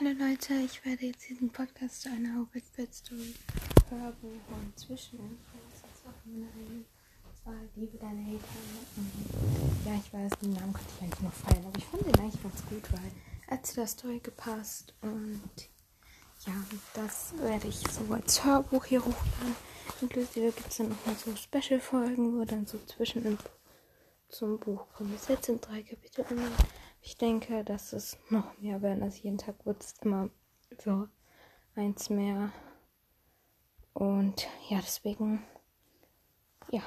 Hallo Leute, ich werde jetzt diesen Podcast zu einer Wickbed Story Hörbuch und Zwischeninfos. Meiner Das war Liebe deiner Hater. Ja, ich weiß, den Namen konnte ich eigentlich noch feiern, aber ich fand den eigentlich ganz gut, weil er zu der Story gepasst und ja, das werde ich so als Hörbuch hier hochladen. Inklusive gibt es dann noch mal so Special-Folgen, wo dann so zwischen zum Buch kommen. Es jetzt sind drei Kapitel. Ich denke, dass es noch mehr werden. Also jeden Tag wird es immer so eins mehr. Und ja, deswegen, ja.